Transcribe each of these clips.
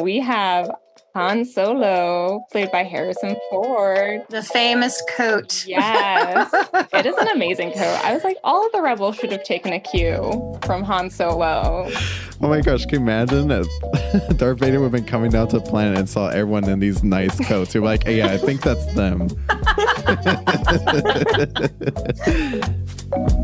we have Han Solo, played by Harrison Ford. The famous coat. Yes. it is an amazing coat. I was like, all of the rebels should have taken a cue from Han Solo. Oh my gosh, can you imagine that Darth Vader would have been coming down to the planet and saw everyone in these nice coats? You're like, hey, yeah, I think that's them.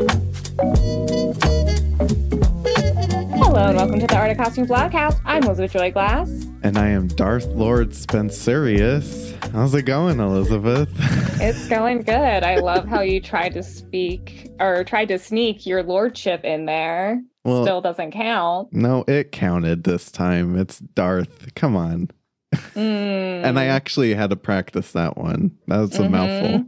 Hello and welcome to the Art of Costume Blogcast. I'm Elizabeth Joy Glass. And I am Darth Lord Spencerius. How's it going, Elizabeth? It's going good. I love how you tried to speak or tried to sneak your lordship in there. Well- Still doesn't count. No, it counted this time. It's Darth. Come on. Mm. And I actually had to practice that one. That was a Mhm. mouthful.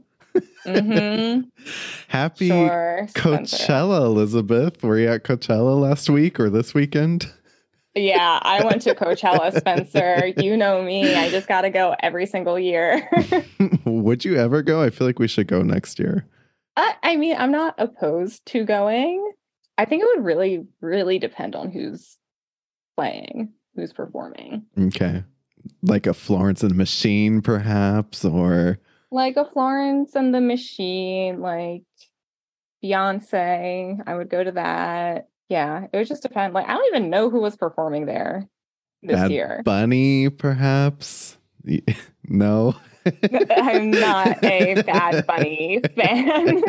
Hmm Happy Sure. Coachella, Elizabeth. Were you at Coachella last week or this weekend? Yeah, I went to Coachella, Spencer. You know me. I just got to go every single year. Would you ever go? I feel like we should go next year. I, I mean, I'm not opposed to going. I think it would really, really depend on who's playing, who's performing. Okay. Like a Florence and the Machine, perhaps, or Like a Florence and the Machine, like Beyonce. I would go to that. Yeah, it would just depend. Like, I don't even know who was performing there this Bad year. Bunny, perhaps. No. I'm not a Bad Bunny fan.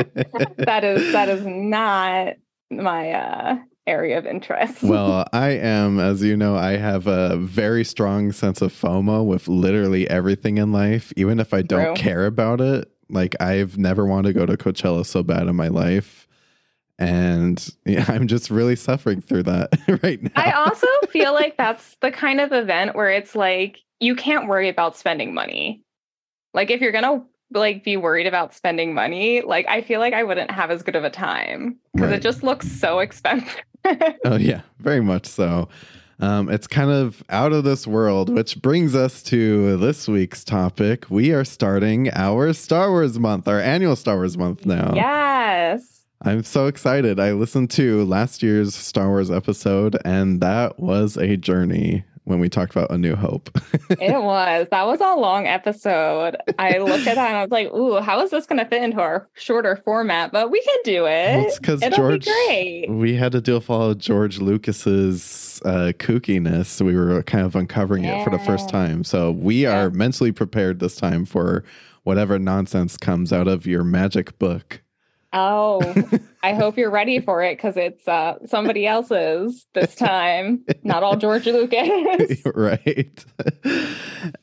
that is that is not my uh area of interest. well, I am, as you know, I have a very strong sense of FOMO with literally everything in life, even if I don't True. care about it. Like, I've never wanted to go to Coachella so bad in my life. And yeah, I'm just really suffering through that right now. I also feel like that's the kind of event where it's like you can't worry about spending money. Like if you're gonna like be worried about spending money, like I feel like I wouldn't have as good of a time because Right. it just looks so expensive. Oh yeah, very much so. Um, it's kind of out of this world, which brings us to this week's topic. We are starting our Star Wars month, our annual Star Wars month now. yes. I'm so excited. I listened to last year's Star Wars episode, and that was a journey when we talked about A New Hope. It was. That was a long episode. I looked at that and I was like, ooh, how is this gonna fit into our shorter format? But we can do it. Well, it's 'cause It'll George- be great. we had to deal with all of George Lucas's uh, kookiness. We were kind of uncovering it for the first time. So we are mentally prepared this time for whatever nonsense comes out of your magic book. Oh, I hope you're ready for it because it's uh, somebody else's this time, not all George Lucas. right.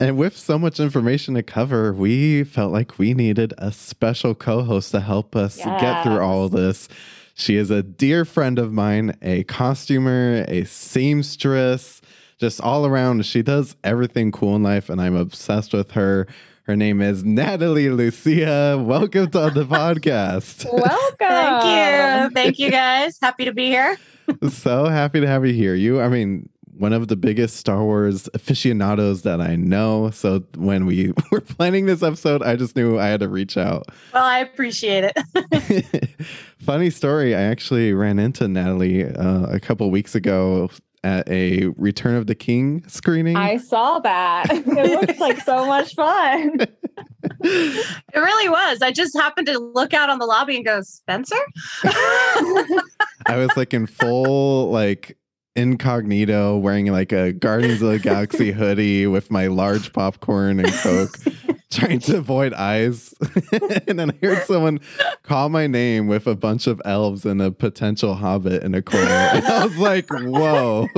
and with so much information to cover, we felt like we needed a special co host to help us get through all of this. She is a dear friend of mine, a costumer, a seamstress, just all around. She does everything cool in life, and I'm obsessed with her. Her name is Natalie Lucia. Welcome to the podcast. Welcome. Thank you. Thank you guys. Happy to be here. so happy to have you here. You, I mean, one of the biggest Star Wars aficionados that I know. So when we were planning this episode, I just knew I had to reach out. Well, I appreciate it. Funny story. I actually ran into Natalie uh, a couple weeks ago at a Return of the King screening. I saw that. It looks like so much fun. It really was. I just happened to look out on the lobby and go, Spencer? I was like in full like incognito, wearing like a Guardians of the Galaxy hoodie with my large popcorn and Coke, trying to avoid eyes. and then I heard someone call my name with a bunch of elves and a potential hobbit in a corner. And I was like, whoa.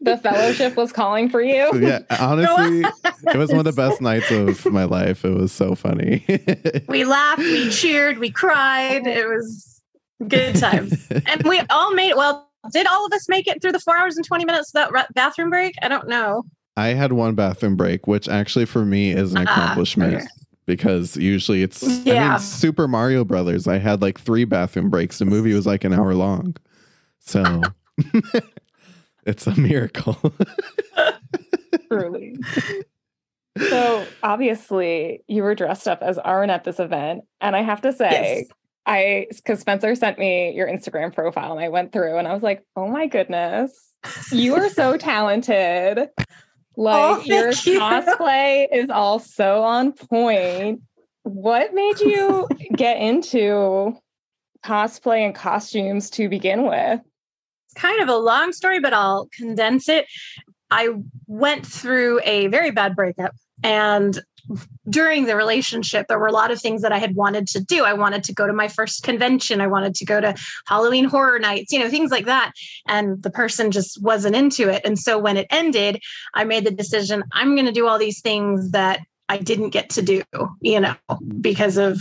the fellowship was calling for you. yeah, honestly, it was one of the best nights of my life. It was so funny. we laughed, we cheered, we cried. It was Good times. and we all made. Well, did all of us make it through the four hours and 20 minutes of that bathroom break? I don't know. I had one bathroom break, which actually for me is an ah, accomplishment. okay. Because usually it's yeah. I mean Super Mario Brothers. I had like three bathroom breaks. The movie was like an hour long. So it's a miracle. Truly. So obviously you were dressed up as Arwen at this event. And I have to say, yes. I because Spencer sent me your Instagram profile and I went through and I was like, oh my goodness, you are so talented. Oh, like oh, your you. cosplay is all so on point. What made you get into cosplay and costumes to begin with? It's kind of a long story, but I'll condense it. I went through a very bad breakup and during the relationship, there were a lot of things that I had wanted to do. I wanted to go to my first convention. I wanted to go to Halloween horror nights, you know, things like that. And the person just wasn't into it. And so when it ended, I made the decision I'm going to do all these things that I didn't get to do, you know, because of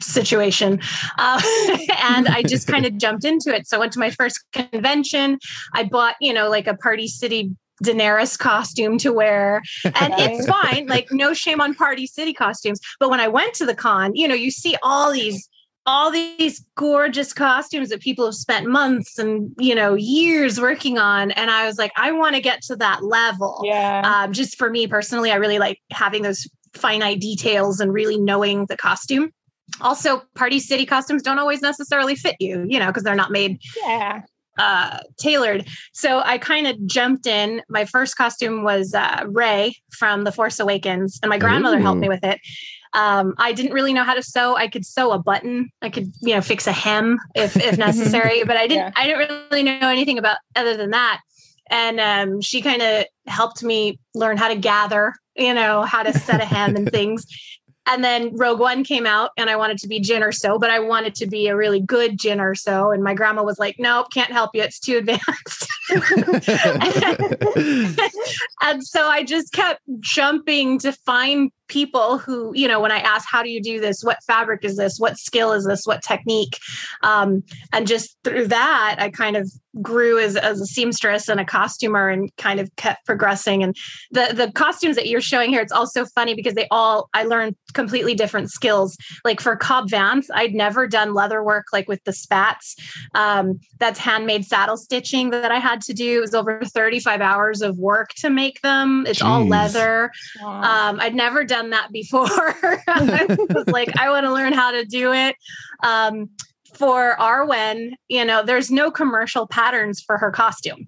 situation. Uh, and I just kind of jumped into it. So I went to my first convention. I bought, you know, like a Party City Daenerys costume to wear. And it's fine, like no shame on Party City costumes. But when I went to the con, you know, you see all these all these gorgeous costumes that people have spent months and you know years working on. And i was like i want to get to that level. Yeah. Um, just for me personally i really like having those finite details and really knowing the costume. Also party city costumes don't always necessarily fit you you know because they're not made yeah uh, tailored. So I kind of jumped in. My first costume was uh, Rey from The Force Awakens, and my grandmother Ooh. helped me with it. Um, I didn't really know how to sew. I could sew a button. I could, you know, fix a hem if if necessary, but I didn't. Yeah. I didn't really know anything about other than that. And um, she kind of helped me learn how to gather, you know, how to set a hem and things. And then Rogue One came out and I wanted to be Jyn so, but I wanted to be a really good Jyn so. And my grandma was like, nope, can't help you. It's too advanced. and so I just kept jumping to find people who, you know, when I asked, how do you do this? What fabric is this? What skill is this? What technique? Um, and just through that, I kind of grew as, as a seamstress and a costumer and kind of kept progressing. And the, the costumes that you're showing here, it's also funny because they all, I learned completely different skills. Like for Cobb Vanth, I'd never done leather work like with the spats. Um, that's handmade saddle stitching that I had to do. It was over 35 hours of work to make them. It's Jeez. all leather. Wow. Um, I'd never done done that before. I was like, I want to learn how to do it. Um, for Arwen, you know, there's no commercial patterns for her costume.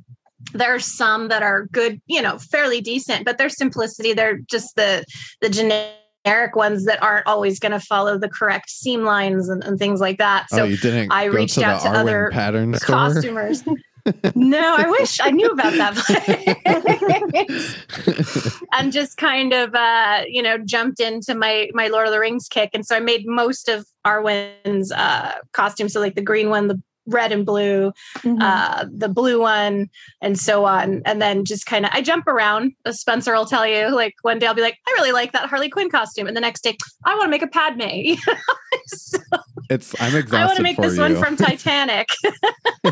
There's some that are good, you know, fairly decent, but their simplicity. They're just the the generic ones that aren't always going to follow the correct seam lines and, and things like that. So oh, you didn't I reached out to Arwen other pattern costumers. No, I wish I knew about that. and just kind of uh, you know, jumped into my my Lord of the Rings kick. And so I made most of Arwen's uh costumes. So like the green one, the red and blue, mm-hmm. uh, the blue one, and so on. And then just kind of, I jump around. As Spencer will tell you, like one day I'll be like, I really like that Harley Quinn costume, and the next day I want to make a Padme. so, it's I'm exhausted. I want to make this you. one from Titanic.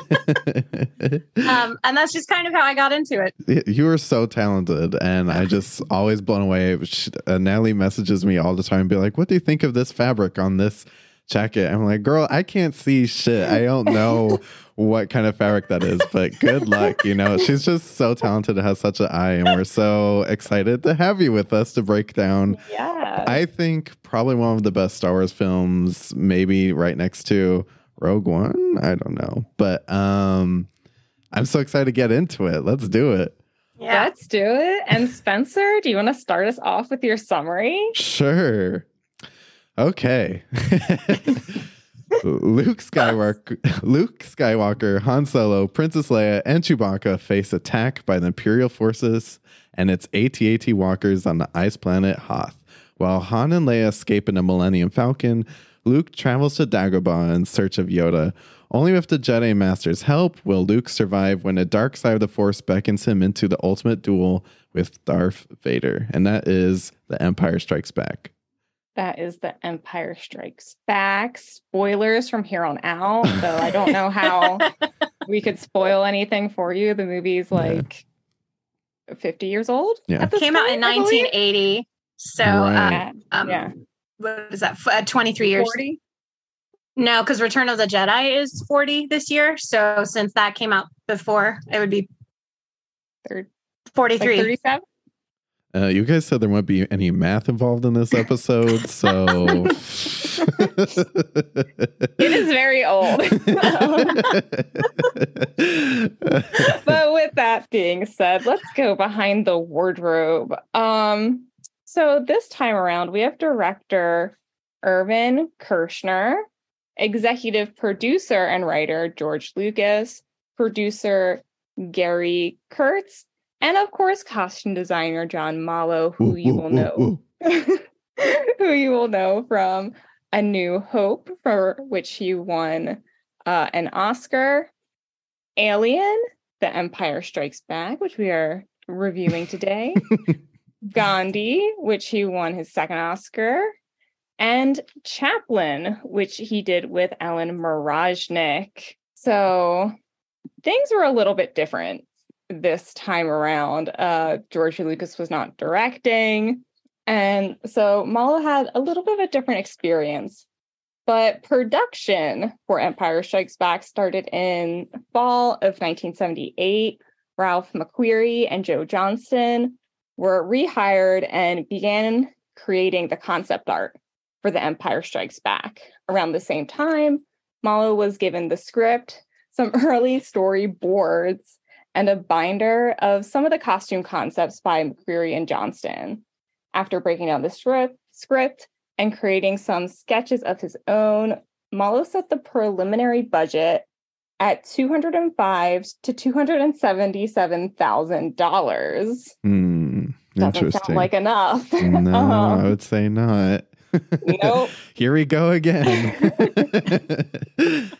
um, and that's just kind of how I got into it. You are so talented, and I just always blown away. Uh, Natalie messages me all the time, be like, "What do you think of this fabric on this?" Jacket. I'm like, girl, I can't see shit. I don't know what kind of fabric that is, but good luck. You know, she's just so talented and has such an eye, and we're so excited to have you with us to break down. Yeah. I think probably one of the best Star Wars films, maybe right next to Rogue One. I don't know. But um I'm so excited to get into it. Let's do it. Yeah. Let's do it. And Spencer, do you want to start us off with your summary? Sure. Okay. Luke Skywalker, Luke Skywalker, Han Solo, Princess Leia, and Chewbacca face attack by the Imperial forces and its AT-AT walkers on the ice planet Hoth. While Han and Leia escape in a Millennium Falcon, Luke travels to Dagobah in search of Yoda. Only with the Jedi Master's help will Luke survive when the dark side of the Force beckons him into the ultimate duel with Darth Vader, and that is The Empire Strikes Back. That is the Empire Strikes Back. Spoilers from here on out, So I don't know how we could spoil anything for you. The movie's like yeah. 50 years old. Yeah. Came point, out in 1980. So, right. uh, um, yeah. What is that? Uh, 23 years. 40? No, because Return of the Jedi is 40 this year. So, since that came out before, it would be third 43. Like 37? Uh, you guys said there won't be any math involved in this episode, so it is very old. but with that being said, let's go behind the wardrobe. Um, so this time around, we have director Irvin Kershner, executive producer and writer George Lucas, producer Gary Kurtz, and of course, costume designer John Mollo, who ooh, you will ooh, know, who you will know from A New Hope, for which he won uh, an Oscar, Alien, The Empire Strikes Back, which we are reviewing today, Gandhi, which he won his second Oscar, and Chaplin, which he did with Ellen Mirojnick. So things were a little bit different this time around. Uh, George Lucas was not directing. And so Mollo had a little bit of a different experience. But production for Empire Strikes Back started in fall of 1978. Ralph McQuarrie and Joe Johnston were rehired and began creating the concept art for The Empire Strikes Back. Around the same time, Mollo was given the script, some early storyboards, and a binder of some of the costume concepts by McQuarrie and Johnston. After breaking down the script, script and creating some sketches of his own, Mollo set the preliminary budget at two hundred and five to two hundred and seventy-seven thousand dollars. Hmm. Interesting. Sound like enough. No, um, I would say not. Nope. Here we go again.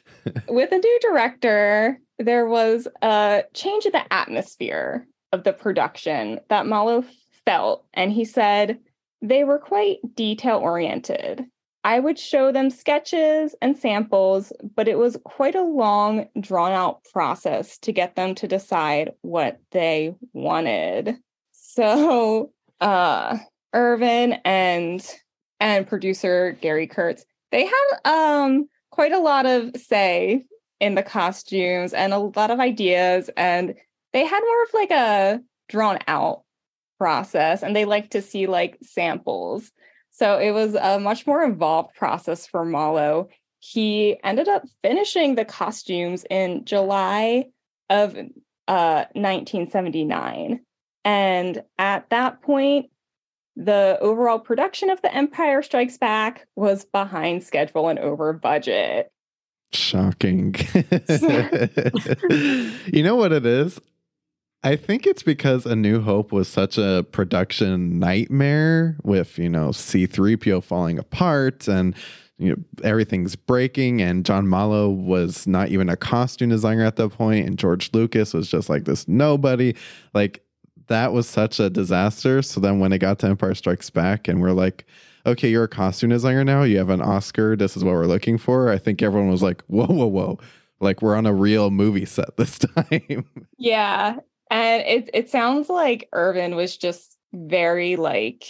With a new director, there was a change in the atmosphere of the production that Mollo felt. And he said they were quite detail oriented. I would show them sketches and samples, but it was quite a long, drawn out process to get them to decide what they wanted. So, uh, Irvin and and producer Gary Kurtz, they had um quite a lot of say in the costumes and a lot of ideas and they had more of like a drawn out process and they like to see like samples so it was a much more involved process for Mollo. He ended up finishing the costumes in July of uh, 1979. And at that point, the overall production of The Empire Strikes Back was behind schedule and over budget. Shocking. you know what it is? I think it's because A New Hope was such a production nightmare with, you know, C3PO falling apart and you know everything's breaking and John Mollo was not even a costume designer at that point and George Lucas was just like this nobody. Like that was such a disaster. So then when it got to Empire Strikes Back and we're like, okay, you're a costume designer now. You have an Oscar. This is what we're looking for. I think everyone was like, whoa, whoa, whoa. Like we're on a real movie set this time. Yeah. And it it sounds like Irvin was just very like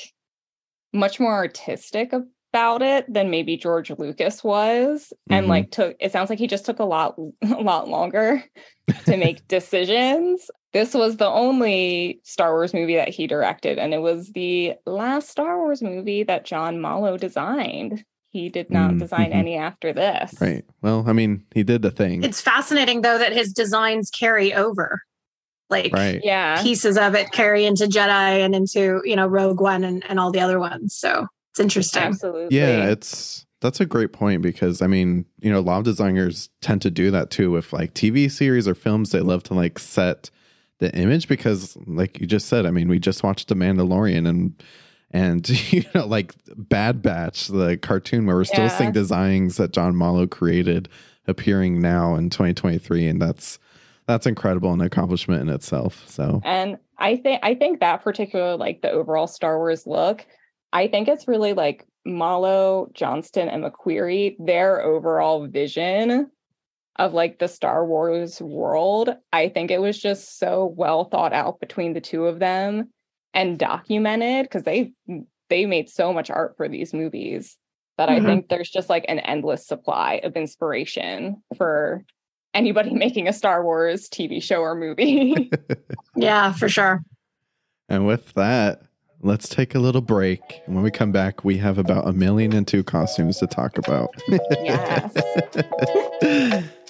much more artistic about it than maybe George Lucas was. And mm-hmm. like took it sounds like he just took a lot a lot longer to make decisions. This was the only Star Wars movie that he directed, and it was the last Star Wars movie that John Mollo designed. He did not mm-hmm. design any after this. Right. Well, I mean, he did the thing. It's fascinating though that his designs carry over. Like right. yeah. pieces of it carry into Jedi and into, you know, Rogue One and, and all the other ones. So it's interesting. Absolutely. Yeah, it's that's a great point because I mean, you know, a lot of designers tend to do that too with like TV series or films. They love to like set the image because like you just said i mean we just watched the mandalorian and and you know like bad batch the cartoon where we're still yeah. seeing designs that john mollo created appearing now in 2023 and that's that's incredible an accomplishment in itself so and i think i think that particular like the overall star wars look i think it's really like Mollo, Johnston, and McQuarrie, their overall vision of like the Star Wars world, I think it was just so well thought out between the two of them and documented because they they made so much art for these movies that mm-hmm. I think there's just like an endless supply of inspiration for anybody making a Star Wars TV show or movie. yeah, for sure. And with that, let's take a little break. And when we come back, we have about a million and two costumes to talk about. yes.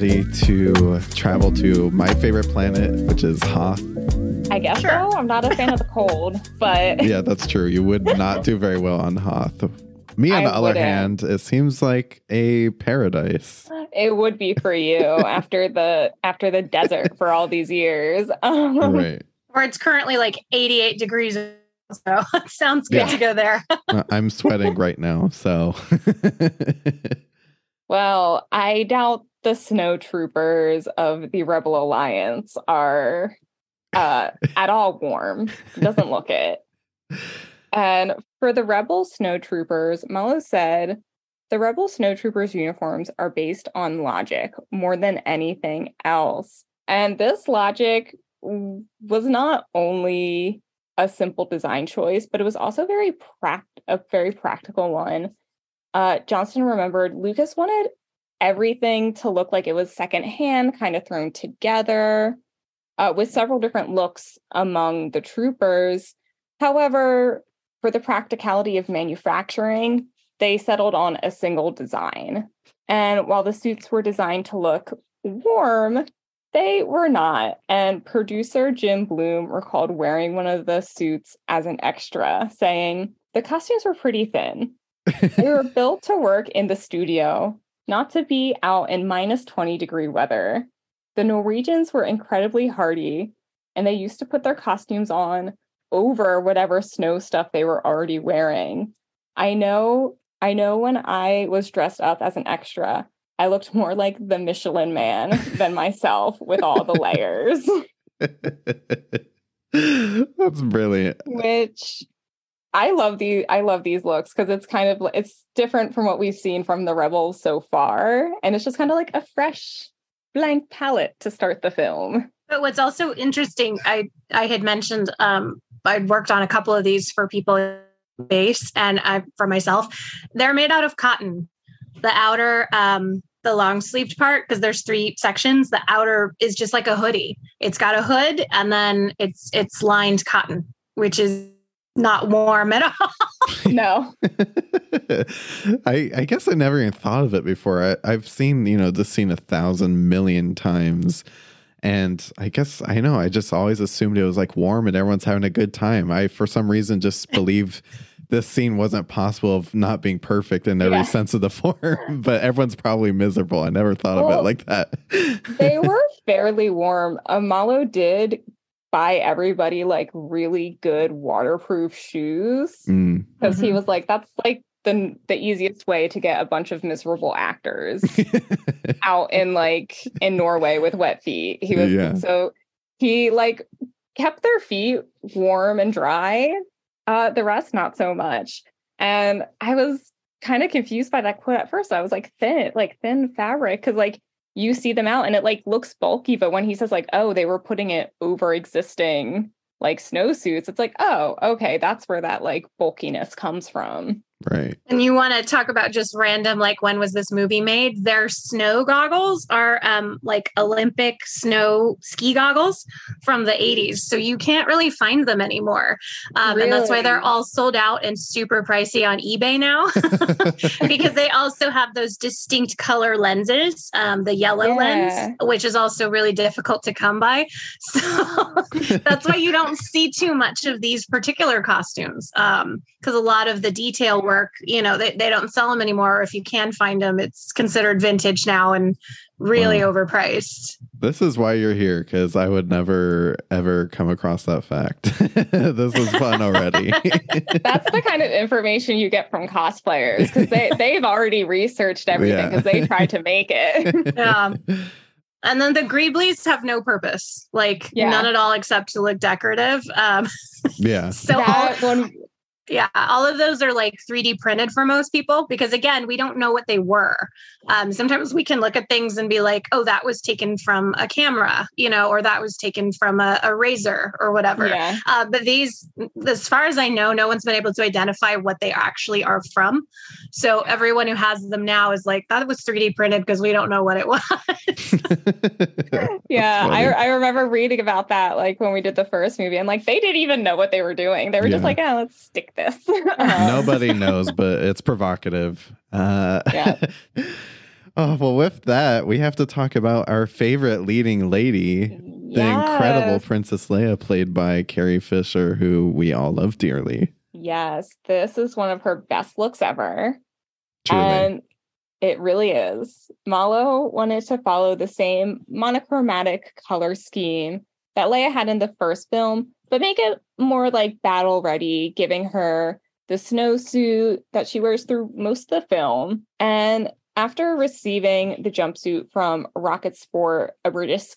ready to travel to my favorite planet, which is Hoth? I guess sure. so. I'm not a fan of the cold, but yeah, that's true. You would not do very well on Hoth. Me, on I the other wouldn't. hand, it seems like a paradise. It would be for you after the after the desert for all these years. Um, right. Where it's currently like 88 degrees. So it sounds good yeah. to go there. I'm sweating right now. So. Well, I doubt the snow troopers of the Rebel Alliance are uh, at all warm. Doesn't look it. And for the Rebel snow troopers, Mollo said the Rebel snow troopers uniforms are based on logic more than anything else. And this logic was not only a simple design choice, but it was also very pract- a very practical one. Uh, Johnston remembered Lucas wanted everything to look like it was secondhand, kind of thrown together, uh, with several different looks among the troopers. However, for the practicality of manufacturing, they settled on a single design. And while the suits were designed to look warm, they were not. And producer Jim Bloom recalled wearing one of the suits as an extra, saying, The costumes were pretty thin. They were built to work in the studio, not to be out in minus 20 degree weather. The Norwegians were incredibly hardy, and they used to put their costumes on over whatever snow stuff they were already wearing. I know, I know when I was dressed up as an extra, I looked more like the Michelin man than myself with all the layers. That's brilliant. Which I love the I love these looks because it's kind of it's different from what we've seen from the rebels so far, and it's just kind of like a fresh blank palette to start the film. But what's also interesting, I I had mentioned um I'd worked on a couple of these for people base and I for myself. They're made out of cotton. The outer um the long sleeved part because there's three sections the outer is just like a hoodie it's got a hood and then it's it's lined cotton which is not warm at all. no. I I guess I never even thought of it before. I, I've seen, you know, this scene a thousand million times. And I guess I know, I just always assumed it was like warm and everyone's having a good time. I for some reason just believe this scene wasn't possible of not being perfect in every yeah. sense of the form, but everyone's probably miserable. I never thought well, of it like that. they were fairly warm. Amalo did buy everybody like really good waterproof shoes because mm. mm-hmm. he was like that's like the the easiest way to get a bunch of miserable actors out in like in Norway with wet feet. He was yeah. so he like kept their feet warm and dry. Uh the rest not so much. And I was kind of confused by that quote at first. I was like thin, like thin fabric cuz like you see them out and it like looks bulky but when he says like oh they were putting it over existing like snowsuits it's like oh okay that's where that like bulkiness comes from Right. And you want to talk about just random, like when was this movie made? Their snow goggles are um, like Olympic snow ski goggles from the 80s. So you can't really find them anymore. Um, really? And that's why they're all sold out and super pricey on eBay now because they also have those distinct color lenses, um, the yellow yeah. lens, which is also really difficult to come by. So that's why you don't see too much of these particular costumes because a lot of the detail work. You know, they, they don't sell them anymore. If you can find them, it's considered vintage now and really wow. overpriced. This is why you're here because I would never ever come across that fact. this is fun already. That's the kind of information you get from cosplayers because they they've already researched everything because yeah. they tried to make it. yeah. And then the greeblies have no purpose, like yeah. none at all, except to look decorative. Um, yeah. so that all, one yeah, all of those are like 3D printed for most people because again, we don't know what they were. Um, sometimes we can look at things and be like, "Oh, that was taken from a camera," you know, or that was taken from a, a razor or whatever. Yeah. Uh, but these, as far as I know, no one's been able to identify what they actually are from. So everyone who has them now is like, "That was 3D printed because we don't know what it was." yeah, I, I remember reading about that like when we did the first movie, and like they didn't even know what they were doing. They were yeah. just like, "Oh, let's stick." This. Nobody knows, but it's provocative. Uh, yeah. oh, well, with that, we have to talk about our favorite leading lady, yes. the incredible Princess Leia, played by Carrie Fisher, who we all love dearly. Yes, this is one of her best looks ever. Truly. And it really is. Mollo wanted to follow the same monochromatic color scheme that Leia had in the first film, but make it more like battle ready, giving her the snowsuit that she wears through most of the film. And after receiving the jumpsuit from Rocket Sport, a British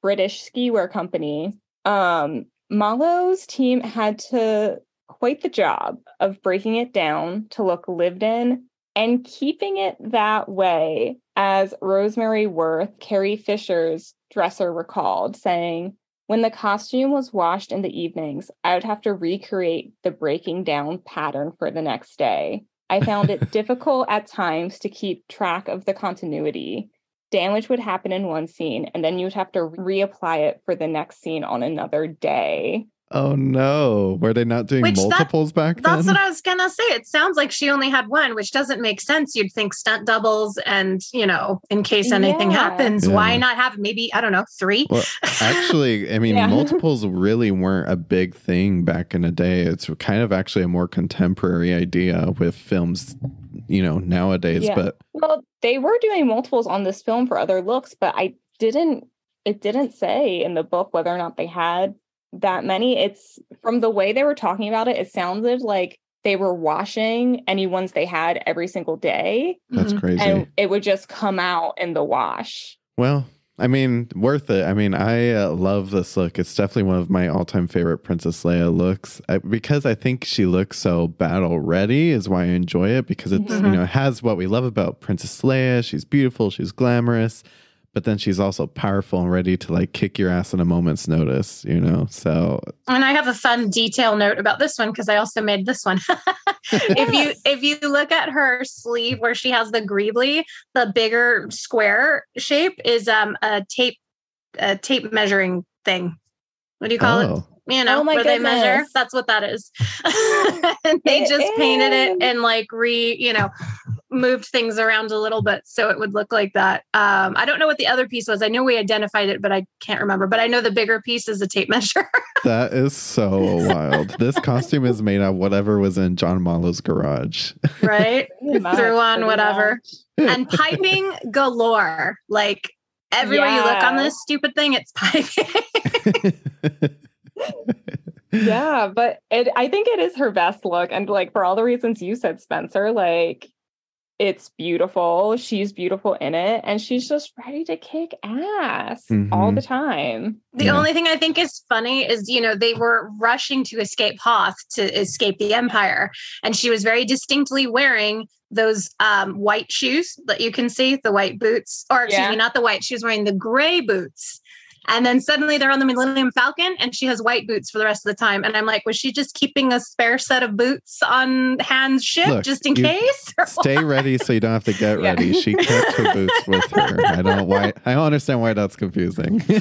British ski wear company, um, Mollo's team had to quite the job of breaking it down to look lived in and keeping it that way, as Rosemary Worth, Carrie Fisher's dresser, recalled, saying, when the costume was washed in the evenings, I would have to recreate the breaking down pattern for the next day. I found it difficult at times to keep track of the continuity. Damage would happen in one scene, and then you would have to reapply it for the next scene on another day. Oh no. Were they not doing which multiples that, back then? That's what I was gonna say. It sounds like she only had one, which doesn't make sense. You'd think stunt doubles and you know, in case anything yeah. happens, yeah. why not have maybe, I don't know, three? Well, actually, I mean, yeah. multiples really weren't a big thing back in the day. It's kind of actually a more contemporary idea with films, you know, nowadays. But well, they were doing multiples on this film for other looks, but I didn't it didn't say in the book whether or not they had that many. It's from the way they were talking about it, it sounded like they were washing any ones they had every single day. That's mm-hmm. crazy. And it would just come out in the wash. Well, I mean, worth it. I mean, I uh, love this look. It's definitely one of my all-time favorite Princess Leia looks I, because I think she looks so battle ready. Is why I enjoy it because it's mm-hmm. you know has what we love about Princess Leia. She's beautiful. She's glamorous but then she's also powerful and ready to like kick your ass in a moment's notice, you know? So And I have a fun detail note about this one because I also made this one. if you if you look at her sleeve where she has the greebly, the bigger square shape is um a tape a tape measuring thing. What do you call oh. it? You know, oh where goodness. they measure. That's what that is. and they it just is. painted it and like re, you know, moved things around a little bit so it would look like that. Um, I don't know what the other piece was. I know we identified it, but I can't remember. But I know the bigger piece is a tape measure. that is so wild. This costume is made of whatever was in John Mollo's garage. Right? Threw on whatever. and piping galore. Like everywhere yeah. you look on this stupid thing, it's piping. yeah, but it I think it is her best look. And like for all the reasons you said, Spencer, like it's beautiful. She's beautiful in it, and she's just ready to kick ass mm-hmm. all the time. The yeah. only thing I think is funny is, you know, they were rushing to escape Hoth to escape the Empire, and she was very distinctly wearing those um, white shoes that you can see, the white boots, or excuse yeah. me, not the white. She was wearing the gray boots and then suddenly they're on the Millennium Falcon and she has white boots for the rest of the time. And I'm like, was she just keeping a spare set of boots on Han's ship Look, just in case? Stay ready so you don't have to get yeah. ready. She kept her boots with her. I don't why I don't understand why that's confusing. yeah,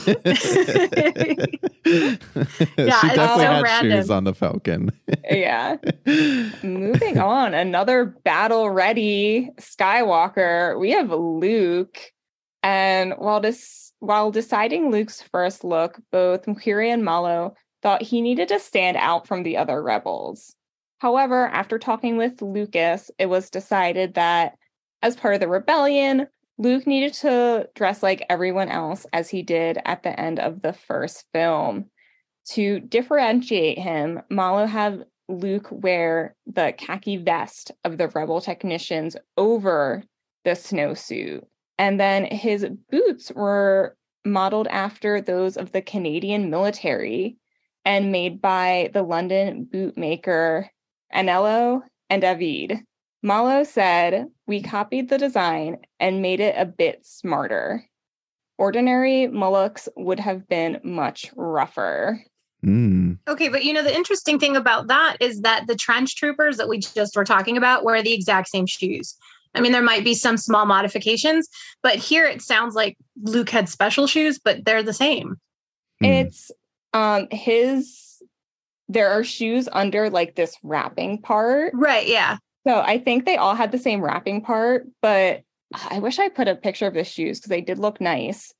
she definitely so had random. shoes on the Falcon. yeah. Moving on, another battle ready Skywalker. We have Luke. And while this while deciding Luke's first look, both McQuarrie and Mollo thought he needed to stand out from the other rebels. However, after talking with Lucas, it was decided that as part of the rebellion, Luke needed to dress like everyone else as he did at the end of the first film. To differentiate him, Mollo had Luke wear the khaki vest of the rebel technicians over the snowsuit. And then his boots were modeled after those of the Canadian military and made by the London bootmaker Anello and Davide. Mollo said, We copied the design and made it a bit smarter. Ordinary mukluks would have been much rougher. Mm. Okay, but you know, the interesting thing about that is that the trench troopers that we just were talking about wear the exact same shoes. I mean, there might be some small modifications, but here it sounds like Luke had special shoes, but they're the same. Mm. It's um his there are shoes under like this wrapping part. Right. Yeah. So I think they all had the same wrapping part, but I wish I put a picture of the shoes because they did look nice.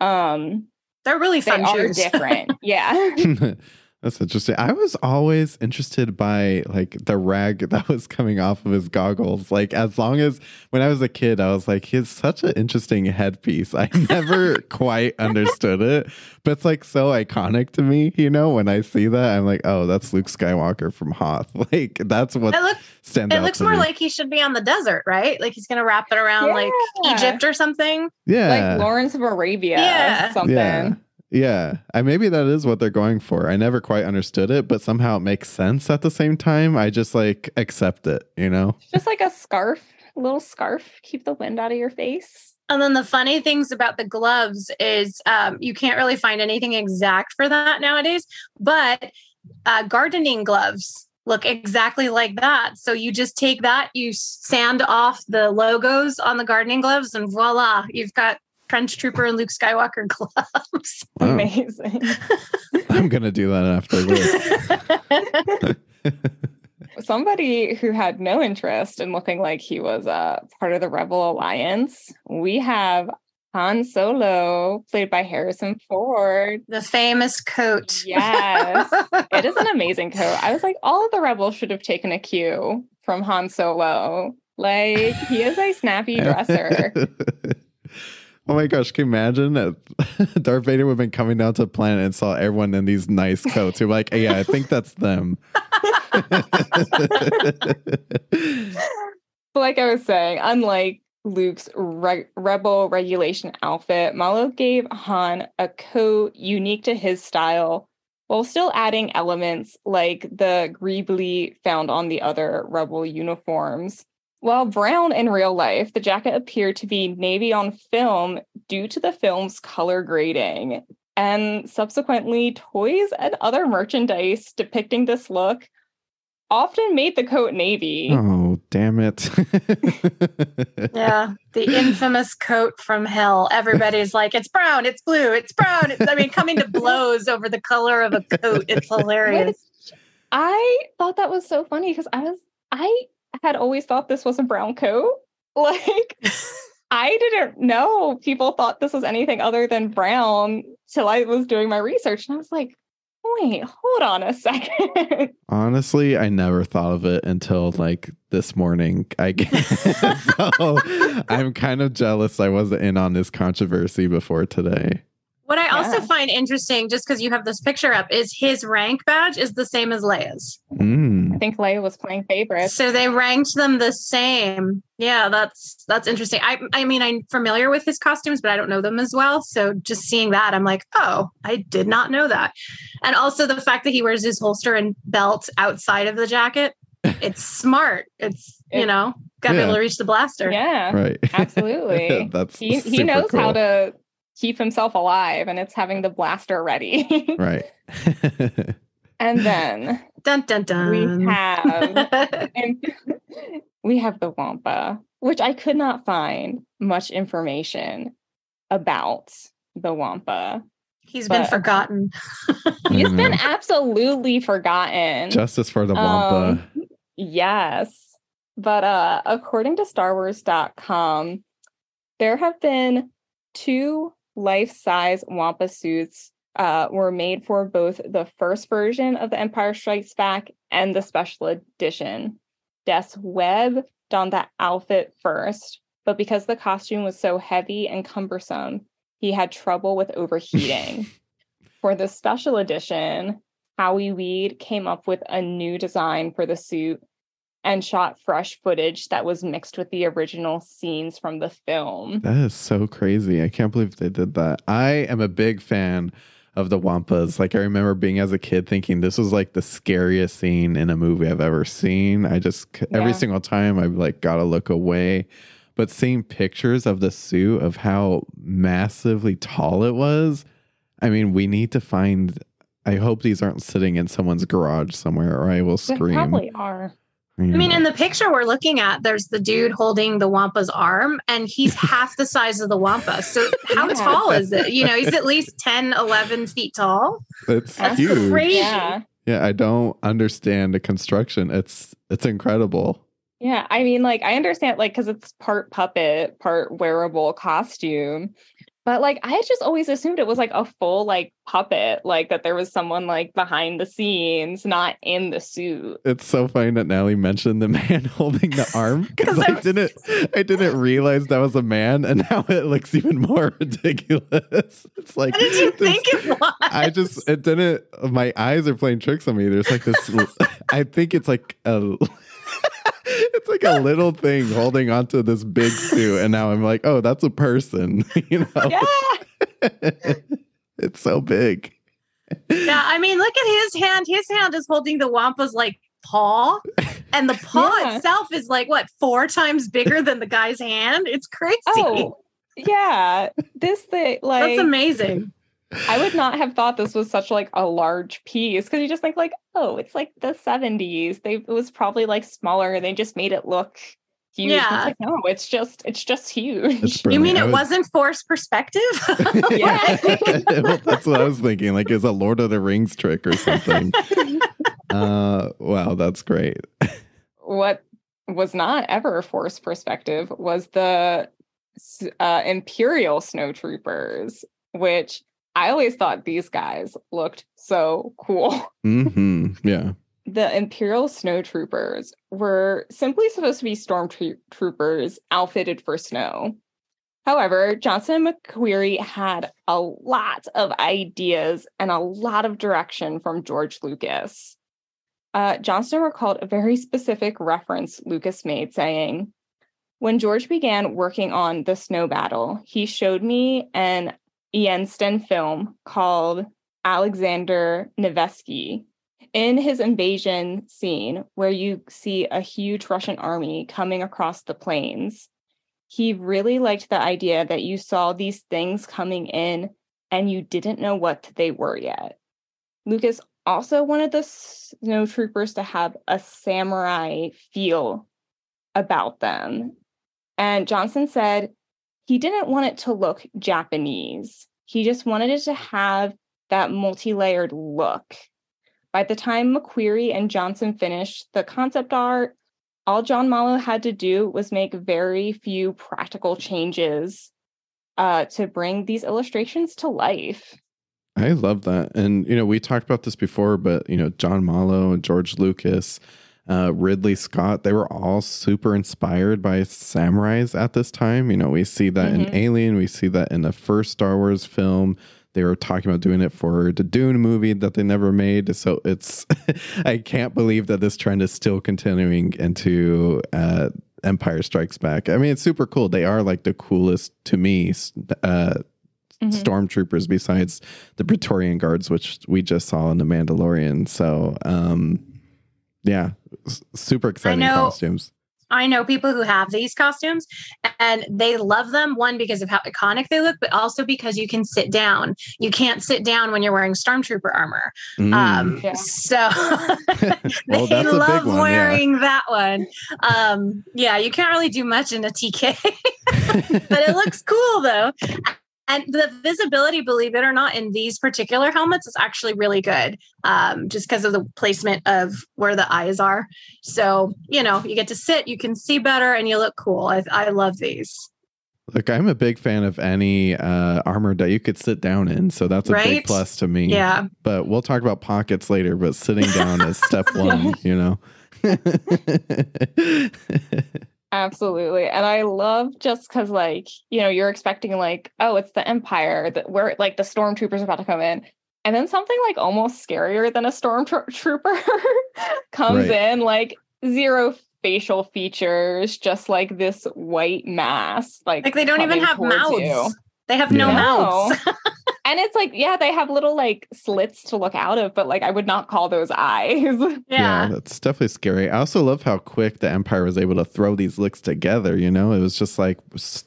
Um They're really fun they fun are different. yeah. That's interesting. I was always interested by like the rag that was coming off of his goggles. Like as long as when I was a kid, I was like, he's such an interesting headpiece. I never quite understood it, but it's like so iconic to me. You know, when I see that, I'm like, oh, that's Luke Skywalker from Hoth. Like that's what It, look, stands it out. looks to more me. like he should be on the desert, right? Like he's going to wrap it around like Egypt or something. yeah, like Lawrence of Arabia Yeah. something. Yeah. Yeah. I maybe that is what they're going for. I never quite understood it, but somehow it makes sense at the same time. I just like accept it, you know? Just like a scarf, a little scarf, keep the wind out of your face. And then the funny things about the gloves is um, you can't really find anything exact for that nowadays, but uh, gardening gloves look exactly like that. So you just take that, you sand off the logos on the gardening gloves, and voila, you've got Trench Trooper and Luke Skywalker gloves. Wow. Amazing. I'm gonna do that after this. Somebody who had no interest in looking like he was uh, part of the Rebel Alliance, we have Han Solo, played by Harrison Ford. the famous coat. Yes. It is an amazing coat. I was like, all of the rebels should have taken a cue from Han Solo. Like, he is a snappy dresser. Oh my gosh, can you imagine that Darth Vader would have been coming down to the planet and saw everyone in these nice coats? You're like, hey, yeah, I think that's them. Like I was saying, unlike Luke's re- rebel regulation outfit, Mollo gave Han a coat unique to his style while still adding elements like the greebly found on the other rebel uniforms. While brown in real life, the jacket appeared to be navy on film due to the film's color grading. And subsequently, toys and other merchandise depicting this look often made the coat navy. oh, damn it. Yeah, the infamous coat from hell. Everybody's like, it's brown, it's blue, it's brown. It's, I mean, coming to blows over the color of a coat. It's hilarious. I thought that was so funny because I was I had always thought this was a brown coat. Like I didn't know people thought this was anything other than brown till I was doing my research and I was like, wait, hold on a second. Honestly, I never thought of it until like this morning. I guess. so I'm kind of jealous I wasn't in on this controversy before today. What I also find interesting, just because you have this picture up, is his rank badge is the same as Leia's. Mm. I think Leia was playing favorites. So they ranked them the same. Yeah, that's that's interesting. I I mean, I'm familiar with his costumes, but I don't know them as well. So just seeing that, I'm like, oh, I did not know that. And also the fact that he wears his holster and belt outside of the jacket. It's smart. It's you know, gotta be able to reach the blaster. yeah. Right. Absolutely. That's He he super knows how to keep himself alive and it's having the blaster ready. Right. and then Dun dun dun. we have and we have the Wampa, which I could not find much information about the Wampa. He's been forgotten. He's been Mhm. absolutely forgotten. Justice for the Wampa. Um, yes. But uh according to StarWars.com, there have been two life-size Wampa suits uh, were made for both the first version of The Empire Strikes Back and the special edition. Des Webb donned that outfit first, but because the costume was so heavy and cumbersome, he had trouble with overheating. for the special edition, Howie Weed came up with a new design for the suit and shot fresh footage that was mixed with the original scenes from the film. That is so crazy. I can't believe they did that. I am a big fan of the Wampas. Like I remember being as a kid thinking this was like the scariest scene in a movie I've ever seen. I just yeah. every single time I've like got to look away. But seeing pictures of the suit of how massively tall it was, I mean, we need to find I hope these aren't sitting in someone's garage somewhere or I will scream. They probably are. I mean, in the picture we're looking at, there's the dude holding the Wampa's arm, and he's half the size of the Wampa. So, how yeah. tall is it? You know, he's at least 10, 11 feet tall. That's, That's huge. Crazy. Yeah. yeah, I don't understand the construction. It's it's incredible. Yeah, I mean, like I understand, like because it's part puppet, part wearable costume, but like I just always assumed it was like a full like puppet, like that there was someone like behind the scenes, not in the suit. It's so funny that Natalie mentioned the man holding the arm because I didn't I didn't realize that was a man, and now it looks even more ridiculous. It's like did you this, think it was? I just it didn't. My eyes are playing tricks on me. There's like this. I think it's like a it's like a little thing holding onto this big suit, and now I'm like, oh, that's a person. you know? Yeah. it's so big. Yeah, I mean, look at his hand. His hand is holding the Wampa's like paw, and the paw yeah. itself is like what four times bigger than the guy's hand. It's crazy. Oh, yeah. This thing, like that's amazing. I would not have thought this was such like a large piece because you just think like, oh, it's like the 70s. They it was probably like smaller. And they just made it look huge. Yeah. It's like, no, it's just it's just huge. You mean it was... not forced perspective? yeah. That's what I was thinking. Like it's a Lord of the Rings trick or something. uh wow, that's great. What was not ever forced perspective was the uh, Imperial Snow Troopers, which I always thought these guys looked so cool. Mm-hmm. Yeah. The Imperial Snow Troopers were simply supposed to be stormtroopers outfitted for snow. However, Johnston and McQuarrie had a lot of ideas and a lot of direction from George Lucas. Uh, Johnston recalled a very specific reference Lucas made, saying, When George began working on the snow battle, he showed me an Eisenstein film called Alexander Nevsky. In his invasion scene, where you see a huge Russian army coming across the plains, he really liked the idea that you saw these things coming in and you didn't know what they were yet. Lucas also wanted the snow troopers to have a samurai feel about them. And Johnston said he didn't want it to look Japanese. He just wanted it to have that multi layered look. By the time McQuarrie and Johnston finished the concept art, all John Mollo had to do was make very few practical changes uh, to bring these illustrations to life. I love that. And, you know, we talked about this before, but, you know, John Mollo and George Lucas, uh, Ridley Scott, they were all super inspired by samurais at this time. You know, we see that mm-hmm. in Alien, we see that in the first Star Wars film. They were talking about doing it for the Dune movie that they never made. So it's, I can't believe that this trend is still continuing into uh, Empire Strikes Back. I mean, it's super cool. They are like the coolest to me uh, mm-hmm. stormtroopers besides the Praetorian Guards, which we just saw in The Mandalorian. So, um, yeah, super exciting know, costumes. I know people who have these costumes and they love them. One, because of how iconic they look, but also because you can sit down. You can't sit down when you're wearing Stormtrooper armor. Mm. Um, yeah. So well, they love one, wearing yeah. that one. Um, yeah, you can't really do much in a TK, but it looks cool though. And the visibility, believe it or not, in these particular helmets is actually really good, um, just because of the placement of where the eyes are. So, you know, you get to sit, you can see better, and you look cool. I, I love these. Look, I'm a big fan of any uh, armor that you could sit down in, so that's a Right? big plus to me. Yeah. But we'll talk about pockets later, but sitting down is step one, you know? Absolutely. And I love just because, like, you know, you're expecting, like, oh, it's the Empire that where like the stormtroopers are about to come in. And then something like almost scarier than a stormtrooper comes Right. in, like zero facial features, just like this white mass. Like, Like they don't even have mouths. you. They have no Yeah. mouths. and it's like, yeah, they have little like slits to look out of, but like I would not call those eyes. yeah. that's definitely scary. I also love how quick the Empire was able to throw these looks together. You know, it was just like,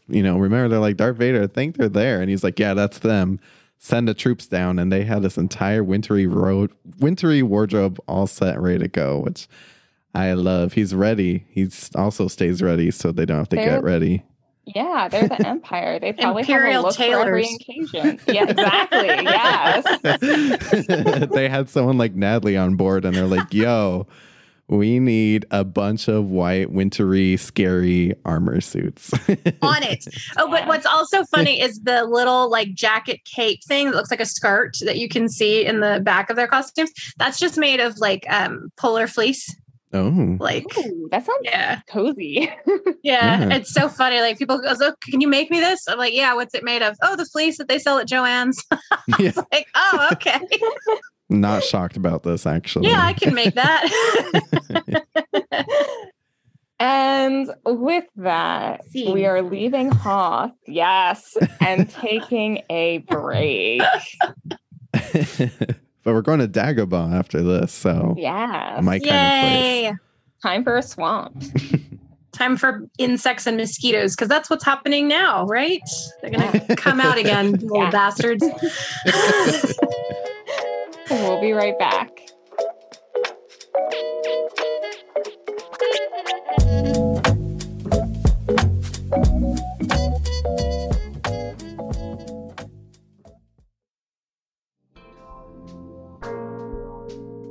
you know, remember they're like Darth Vader. I think they're there, and he's like, yeah, that's them. Send the troops down, and they had this entire wintry road, wintry wardrobe all set, and ready to go. Which I love. He's ready. He's also stays ready, so they don't have to They're- get ready. Yeah, they're the Empire. They probably Imperial have a look for every occasion. Yeah, exactly. yes. they had someone like Natalie on board, and they're like, "Yo, we need a bunch of white, wintry, scary armor suits." on it. Oh, but what's also funny is the little like jacket cape thing that looks like a skirt that you can see in the back of their costumes. That's just made of like um polar fleece. Oh, Like Ooh, that sounds yeah. cozy. Yeah, Yeah. it's so funny. Like people go, so can you make me this? I'm like, yeah, what's it made of? Oh, the fleece that they sell at Joann's. yeah. like, oh, okay. Not shocked about this, actually. yeah, I can make that. and with that, Scene. we are leaving Hoth, yes, and taking a break. But we're going to Dagobah after this, so yeah, my kind of place. Yay. Time for a swamp. Time for insects and mosquitoes because that's what's happening now, right? They're gonna come out again, little Yeah. bastards. We'll be right back.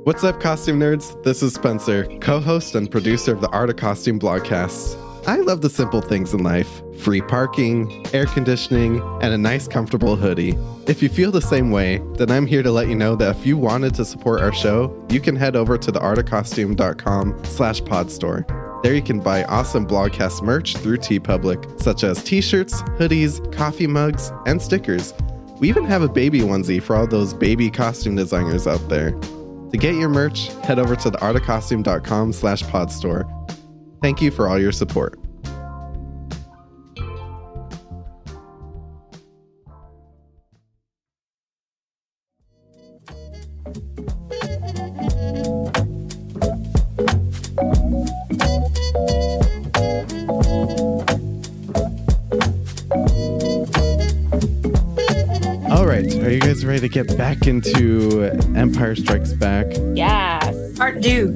What's up, costume nerds? This is Spencer, co host and producer of the Art of Costume blogcast. I love the simple things in life free parking, air conditioning, and a nice, comfortable hoodie. If you feel the same way, then I'm here to let you know that if you wanted to support our show, you can head over to theartofcostume.com slash podstore. There you can buy awesome blogcast merch through TeePublic, such as t-shirts, hoodies, coffee mugs, and stickers. We even have a baby onesie for all those baby costume designers out there. To get your merch, head over to theartofcostume.com slash podstore. Thank you for all your support. Guys ready to get back into Empire Strikes Back? Yes. Part do.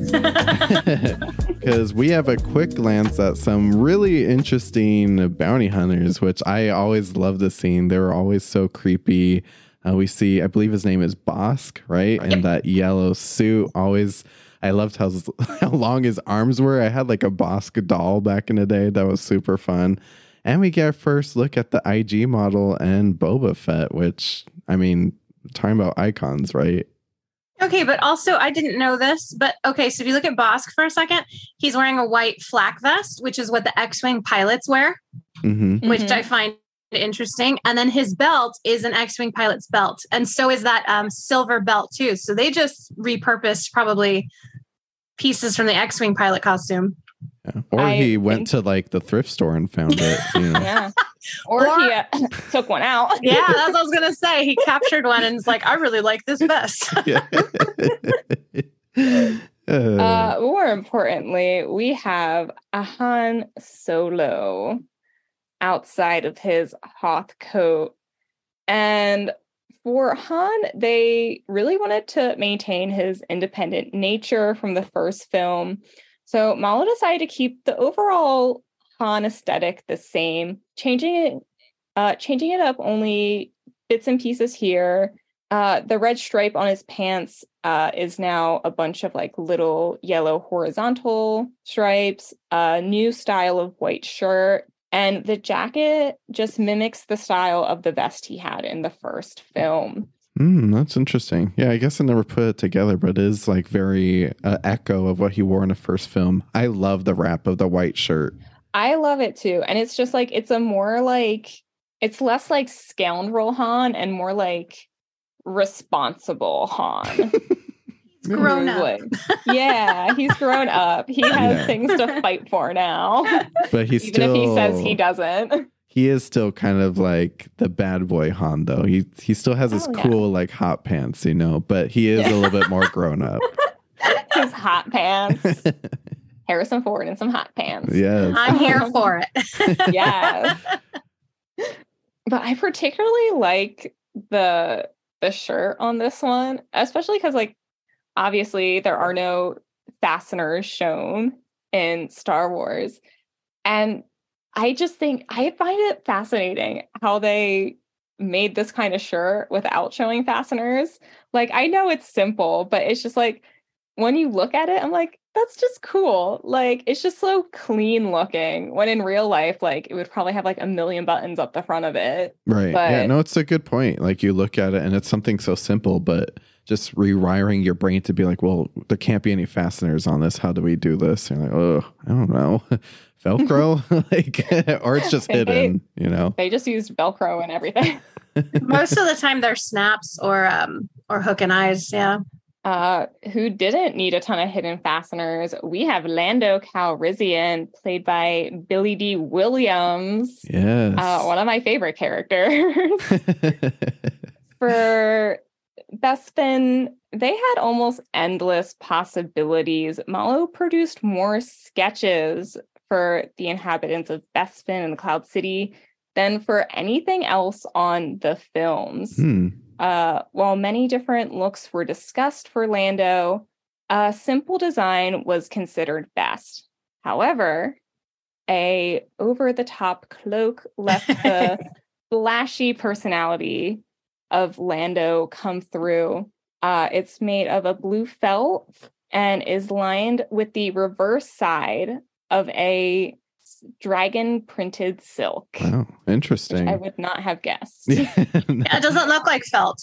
because we have a quick glance at some really interesting bounty hunters, which I always love the scene. They were always so creepy. Uh, we see, I believe his name is Bossk, right? In that yellow suit. Always, I loved how, how long his arms were. I had like a Bossk doll back in the day. That was super fun. And we get our first look at the IG model and Boba Fett, which, I mean, talking about icons, right? Okay, but also I didn't know this, but okay, so if you look at Bossk for a second, he's wearing a white flak vest, which is what the X-wing pilots wear, Mm-hmm. which Mhm. I find interesting. And then his belt is an X-wing pilot's belt, and so is that um, silver belt too. So they just repurposed probably pieces from the X-wing pilot costume. Yeah. Or I he went to like the thrift store and found it. You know? Yeah. Or, Or- he uh, took one out. Yeah, that's what I was gonna say. He captured one and is like, I really like this vest. Yeah. Uh, more importantly, we have a Han Solo outside of his Hoth coat. And for Han, they really wanted to maintain his independent nature from the first film. So Mollo decided to keep the overall Han aesthetic the same, changing it, uh, changing it up only bits and pieces here. Uh, the red stripe on his pants uh, is now a bunch of like little yellow horizontal stripes, a new style of white shirt, And the jacket just mimics the style of the vest he had in the first film. Mm, that's interesting. Yeah, I guess I never put it together, but it is like very uh, echo of what he wore in the first film. I love the wrap of the white shirt. I love it too. And it's just like, it's a more like, it's less like scoundrel Han and more like responsible Han. grown up. yeah, he's grown up. He has yeah. things to fight for now. But he's even still, if he says he doesn't. He is still kind of like the bad boy Han, though. He he still has his oh, cool yeah. like hot pants, you know. But he is yeah. a little bit more grown up. his hot pants. Harrison Ford in some hot pants. Yes, I'm here for it. yes. But I particularly like the the shirt on this one, especially because like obviously there are no fasteners shown in Star Wars. And I just think I find it fascinating how they made this kind of shirt without showing fasteners. Like I know it's simple, but it's just like when you look at it, I'm like, that's just cool. Like it's just so clean looking. When in real life, like it would probably have like a million buttons up the front of it. Right. But, yeah. No, it's a good point. Like you look at it and it's something so simple, but just rewiring your brain to be like, well, there can't be any fasteners on this. How do we do this? And you're like, oh, I don't know. Velcro, like, or it's just hidden, you know? They just used Velcro and everything. Most of the time they're snaps or, um, or hook and eyes. Yeah. Uh, who didn't need a ton of hidden fasteners? We have Lando Calrissian, played by Billy Dee Williams. Yes. Uh, one of my favorite characters. For Bespin, they had almost endless possibilities. Mollo produced more sketches for the inhabitants of Bespin and the Cloud City than for anything else on the films. Hmm. Uh, while many different looks were discussed for Lando, a simple design was considered best. However, a over-the-top cloak left the flashy personality of Lando come through. Uh, it's made of a blue felt and is lined with the reverse side of a dragon printed silk. Wow, interesting. I would not have guessed. yeah, it doesn't look like felt.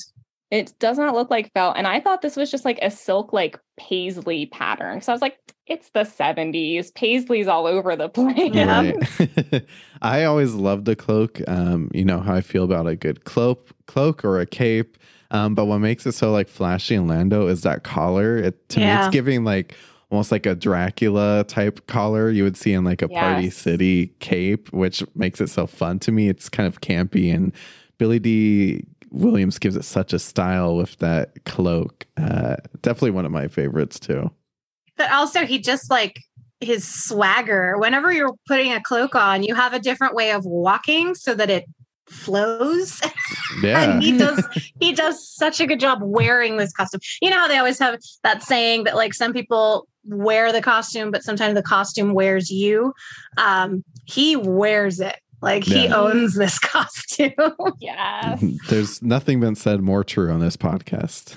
It does not look like felt. And I thought this was just like a silk, like paisley pattern. So I was like, it's the 70s. Paisley's all over the place. Right. I always loved the cloak. Um, you know how I feel about a good cloak, cloak or a cape. Um, but what makes it so like flashy and Lando is that collar. It to yeah. me, it's giving like almost like a Dracula type collar you would see in like a yes. Party City cape, which makes it so fun to me. It's kind of campy and Billy Dee Williams gives it such a style with that cloak. Uh, definitely one of my favorites too. But also, he just like his swagger. Whenever you're putting a cloak on, you have a different way of walking so that it flows. Yeah. and he does he does such a good job wearing this costume. You know how they always have that saying that like some people wear the costume, but sometimes the costume wears you. Um, he wears it like yeah. he owns this costume. yeah. There's nothing been said more true on this podcast.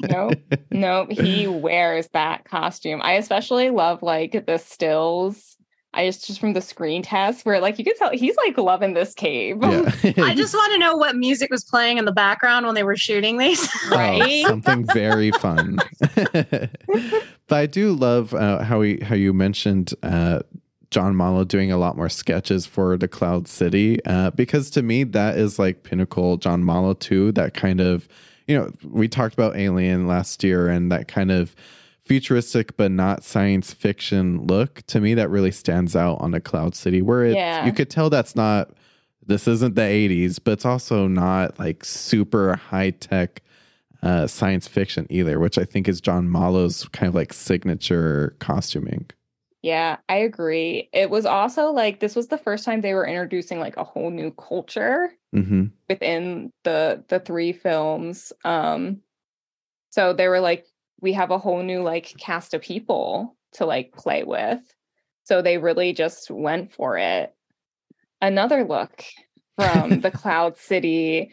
nope. Nope. he wears that costume. I especially love like the stills. I just just from the screen test where like you could tell he's like loving this cave. Yeah. I just want to know what music was playing in the background when they were shooting these. right. Oh, something very fun. but I do love uh, how we how you mentioned uh, John Mollo doing a lot more sketches for the Cloud City uh, because to me that is like pinnacle John Mollo too. That kind of you know we talked about Alien last year and that kind of futuristic but not science fiction look to me that really stands out on a Cloud City where it yeah. you could tell that's not this isn't the 80s but it's also not like super high tech uh, science fiction either which I think is John Mollo's kind of like signature costuming. Yeah, I agree. It was also like this was the first time they were introducing like a whole new culture mm-hmm. within the the three films. Um so they were like we have a whole new like cast of people to like play with. So they really just went for it. Another look from the Cloud City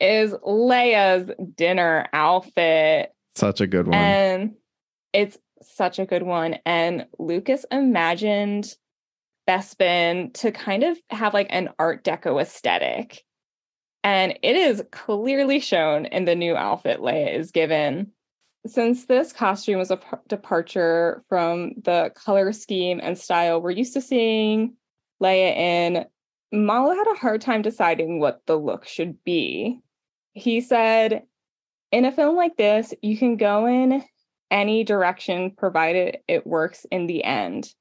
is Leia's dinner outfit. Such a good one. And it's such a good one. And Lucas imagined Bespin to kind of have like an Art Deco aesthetic. And it is clearly shown in the new outfit Leia is given. Since this costume was a departure from the color scheme and style we're used to seeing Leia in, Mollo had a hard time deciding what the look should be. He said, In a film like this, you can go in any direction provided it works in the end.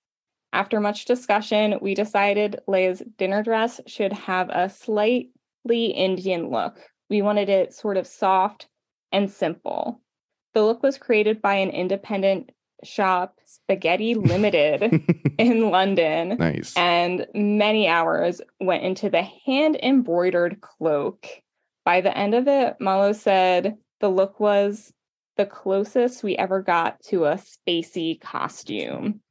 After much discussion, we decided Leia's dinner dress should have a slightly Indian look. We wanted it sort of soft and simple. The look was created by an independent shop, Spaghetti Limited, in London. Nice. And many hours went into the hand embroidered cloak. By the end of it, Mollo said the look was the closest we ever got to a spacey costume.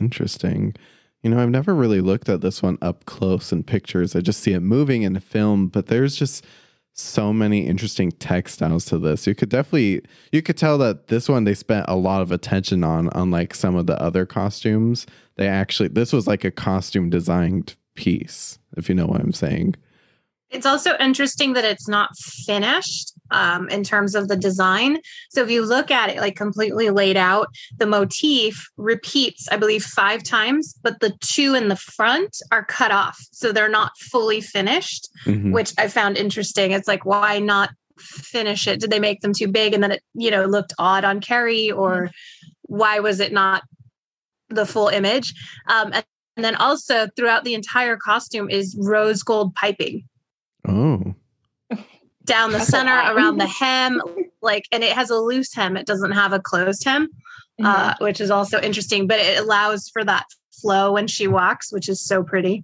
Interesting. You know, I've never really looked at this one up close in pictures. I just see it moving in the film, but there's just so many interesting textiles to this. You could definitely you could tell that this one they spent a lot of attention on unlike some of the other costumes. They actually this was like a costume designed piece, if you know what I'm saying. It's also interesting that it's not finished um, in terms of the design. So if you look at it like completely laid out, the motif repeats, I believe, five times, but the two in the front are cut off. So they're not fully finished, Mhm. which I found interesting. It's like, why not finish it? Did they make them too big and then it, you know, looked odd on Carrie or why was it not the full image? Um, and then also throughout the entire costume is rose gold piping Oh. Down the That's center around the hem like and it has a loose hem it doesn't have a closed hem uh, which is also interesting but it allows for that flow when she walks which is so pretty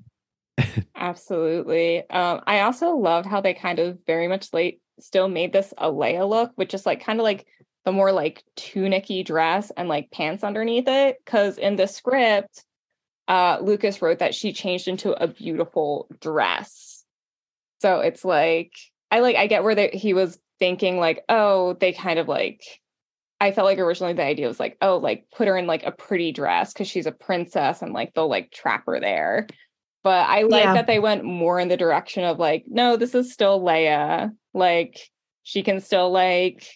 Absolutely. Um, I also loved how they kind of very much late still made this a Leia look, which is like kind of like the more like tunicky dress and like pants underneath it. Cause in the script, uh, Lucas wrote that she changed into a beautiful dress. So it's like I like I get where they, he was thinking like, oh, they kind of like I felt like originally the idea was like, oh, like put her in like a pretty dress because she's a princess and like they'll like trap her there. But I like Yeah. that they went more in the direction of like, no, this is still Leia. Like she can still like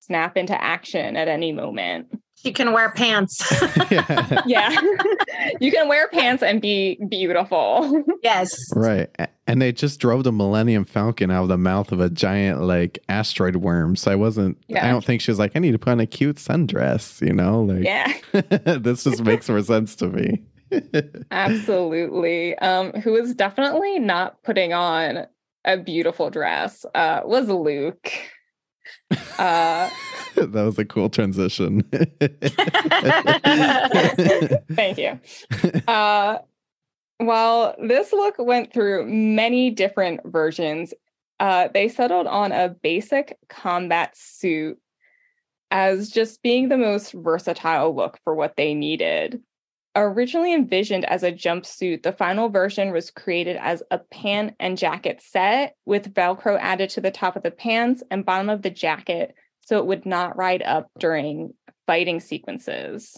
snap into action at any moment. She can wear pants yeah. Yeah. you can wear pants and be beautiful. yes Right. And they just drove the Millennium Falcon out of the mouth of a giant like asteroid worm. So I wasn't yeah. I don't think she was like, I need to put on a cute sundress, you know? Like yeah. this just makes more sense to me. Absolutely. Um, who was definitely not putting on a beautiful dress uh, was Luke. Uh, that was a cool transition. thank you. Uh, while this look went through many different versions, uh, they settled on a basic combat suit as just being the most versatile look for what they needed. Originally envisioned as a jumpsuit, the final version was created as a pant and jacket set with Velcro added to the top of the pants and bottom of the jacket so it would not ride up during fighting sequences.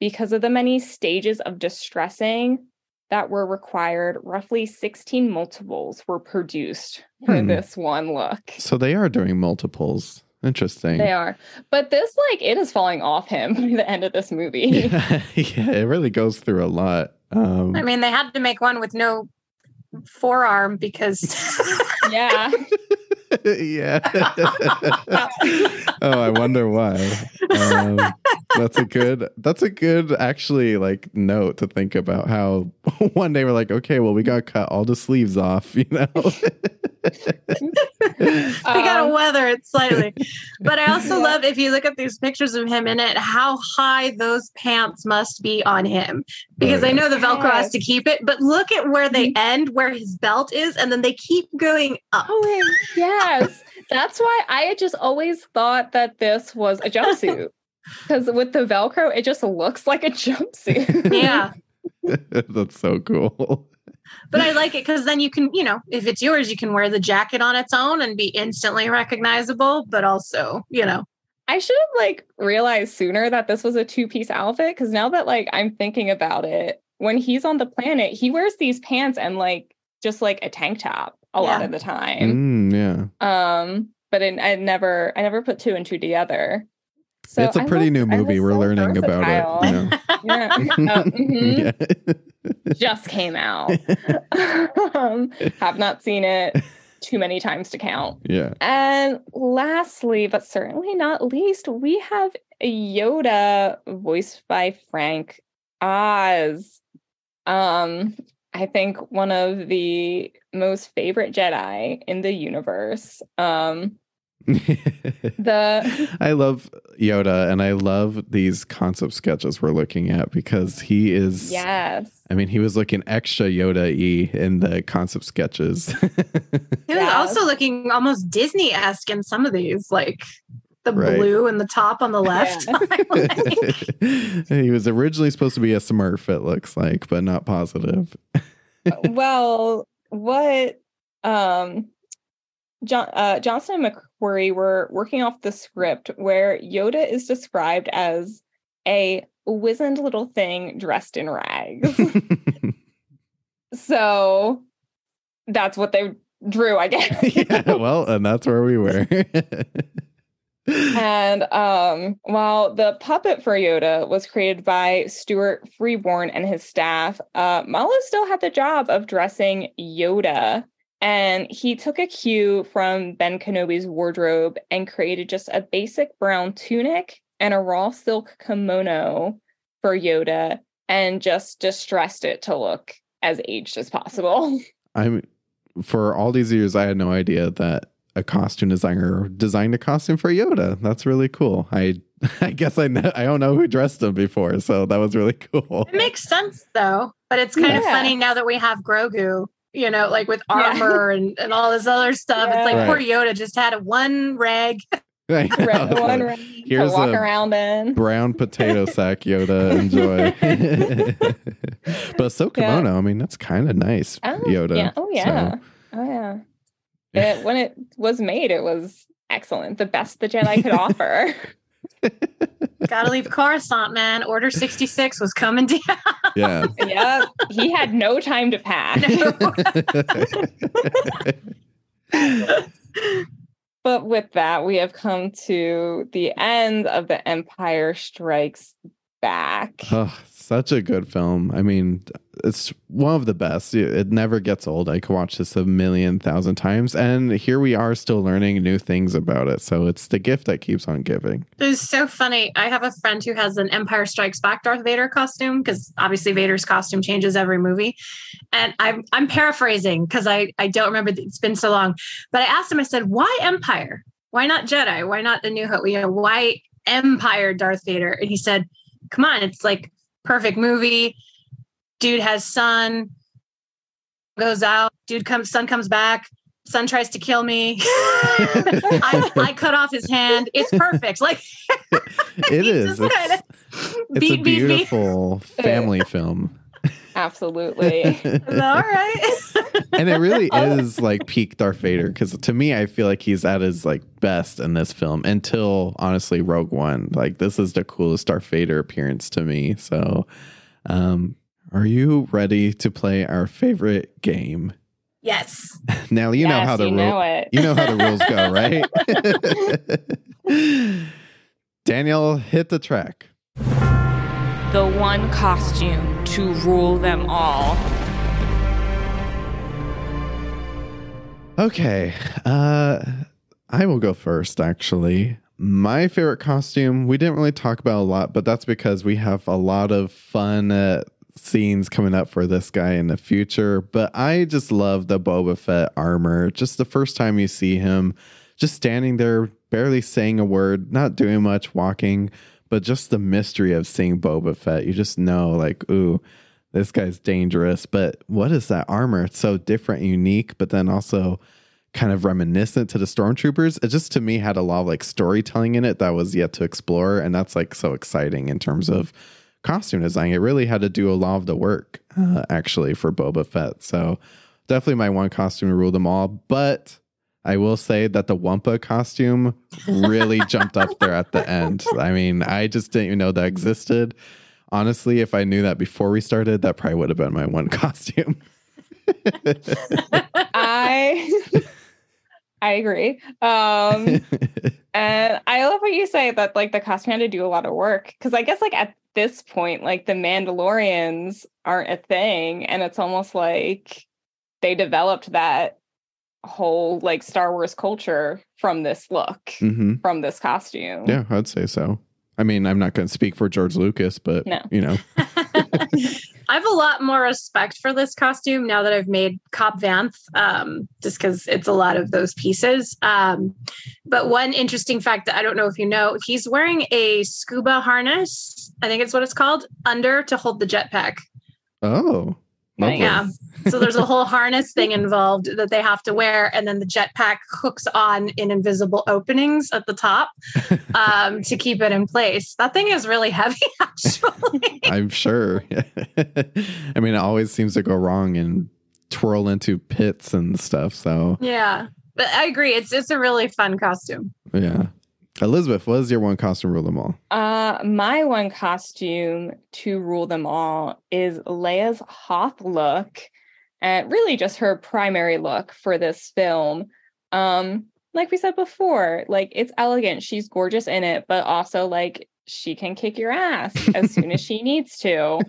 Because of the many stages of distressing that were required, roughly 16 multiples were produced for Hmm. this one look. so they are doing multiples. Interesting. They are. But this, like, it is falling off him by the end of this movie. Yeah, yeah, it really goes through a lot. Um, i mean they had to make one with no forearm because yeah. yeah. oh, I wonder why. Um, that's a good. That's a good actually like note to think about. How one day we're like, okay, well, we got to cut all the sleeves off. You know. they gotta Um, weather it slightly. But I also Yeah. love if you look at these pictures of him in it, how high those pants must be on him. Because Oh, I know the Velcro has to keep it, but look at where they end, where his belt is, and then they keep going up. Oh, yes. That's why I had just always thought that this was a jumpsuit. Because with the Velcro, it just looks like a jumpsuit. Yeah. that's so cool. But I like it because then you can, you know, if it's yours, you can wear the jacket on its own and be instantly recognizable, but also, you know, I should have like realized sooner that this was a two piece outfit because now that like I'm thinking about it, when he's on the planet, he wears these pants and like just like a tank top a lot of the time. Mm, yeah. Um, but it, I never, I never put two and two together. So it's a I pretty was- new movie. We're so learning about it. You know? Yeah. Oh, mhm. yeah. Just came out. um, have not seen it too many times to count. yeah. And lastly, but certainly not least, we have Yoda voiced by Frank Oz. Um, I think one of the most favorite Jedi in the universe. Um, the I love Yoda and I love these concept sketches we're looking at because he is yes, I mean, he was looking extra Yoda y in the concept sketches. He was Yes. also looking almost Disney esque in some of these, like the Right. blue and the top on the left. Like, he was originally supposed to be a smurf, it looks like, but not positive. well, what um John uh, Johnston and McQuarrie were working off the script where Yoda is described as a wizened little thing dressed in rags. so that's what they drew, I guess. yeah, well, and that's where we were. And um, while the puppet for Yoda was created by Stuart Freeborn and his staff, uh, Mollo still had the job of dressing Yoda. And he took a cue from Ben Kenobi's wardrobe and created just a basic brown tunic and a raw silk kimono for Yoda and just distressed it to look as aged as possible. I'm for all these years, I had no idea that a costume designer designed a costume for Yoda. That's really cool. I I guess I know, I don't know who dressed him before, so that was really cool. it makes sense though, but it's kind of funny now that we have Grogu. You know, like with Yeah. armor and, and all this other stuff. It's like Yeah. poor Yoda just had a one rag. I one ring Here's to walk a around in. brown potato sack Yoda enjoy. but so Yeah. kimono, I mean that's kind of nice. Oh, Yoda. Yeah. Oh, yeah. Oh, yeah. It, when it was made, it was excellent. The best the Jedi could offer. Gotta leave Coruscant, man. Order 66 was coming down. yeah. yeah. He had no time to pack. But with that, we have come to the end of The Empire Strikes Back. oh, such a good film. I mean, it's one of the best. It never gets old. I could watch this a million thousand times, and here we are still learning new things about it. So it's the gift that keeps on giving. It's so funny. I have a friend who has an Empire Strikes Back Darth Vader costume because obviously Vader's costume changes every movie. And I'm I'm paraphrasing because I I don't remember. It's been so long. But I asked him. I said, "Why Empire? Why not Jedi? Why not the New Hope? You know, why Empire Darth Vader?" And he said, "Come on, it's like perfect movie. Dude has son, goes out. Dude comes, son comes back." Son tries to kill me. I, I cut off his hand. It's perfect. Like It He kinda It's, it's beat, a beat, beat. beautiful family film. Absolutely. All right. and it really is like peak Darth Vader because to me, I feel like he's at his like best in this film until honestly Rogue One. Like this is the coolest Darth Vader appearance to me. So, um, are you ready to play our favorite game? yes. Now you know how the you ru- know it. you know how the rules go, right? Daniel, hit the track. The one costume to rule them all. Okay. Uh I will go first actually. My favorite costume, we didn't really talk about a lot, but that's because we have a lot of fun uh, scenes coming up for this guy in the future. But I just love the Boba Fett armor. Just the first time you see him, just standing there, barely saying a word, not doing much walking, but just the mystery of seeing Boba Fett. You just know, like, ooh, this guy's dangerous. But what is that armor? It's so different unique, but then also kind of reminiscent to the stormtroopers. It just to me had a lot of like storytelling in it that was yet to explore. And that's like so exciting in terms of costume design. It really had to do a lot of the work uh, actually for Boba Fett. So definitely my one costume to rule them all. But I will say that the Wampa costume really jumped up there at the end. I mean, I just didn't even know that existed. honestly, if I knew that before we started, that probably would have been my one costume. I I agree. Um and I love what you say that like the costume had to do a lot of work. Cause I guess like at this point, like the Mandalorians aren't a thing. And it's almost like they developed that whole like Star Wars culture from this look, hmm from this costume. Yeah, I'd say so. I mean, I'm not going to speak for George Lucas, but No. you know, I have a lot more respect for this costume now that I've made Cobb Vanth, um, just because it's a lot of those pieces. Um, but one interesting fact that I don't know if you know, he's wearing a scuba harness. I think it's what it's called under to hold the jetpack. oh, lovely. Yeah. So there's a whole harness thing involved that they have to wear, and then the jetpack hooks on in invisible openings at the top um, to keep it in place. That thing is really heavy, actually. I'm sure. I mean, it always seems to go wrong and twirl into pits and stuff. So, yeah, but I agree. It's it's a really fun costume. yeah. Elizabeth, what is your one costume rule them all? Uh, my one costume to rule them all is Leia's Hoth look, and really just her primary look for this film. Um, like we said before, like it's elegant, she's gorgeous in it, but also like she can kick your ass as soon as she needs to.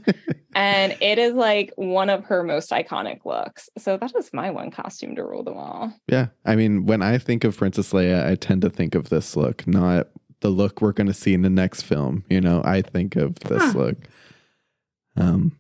And it is like one of her most iconic looks. So that is my one costume to rule them all. Yeah. I mean, when I think of Princess Leia, I tend to think of this look, not the look we're going to see in the next film. You know, I think of this Huh. look. Um,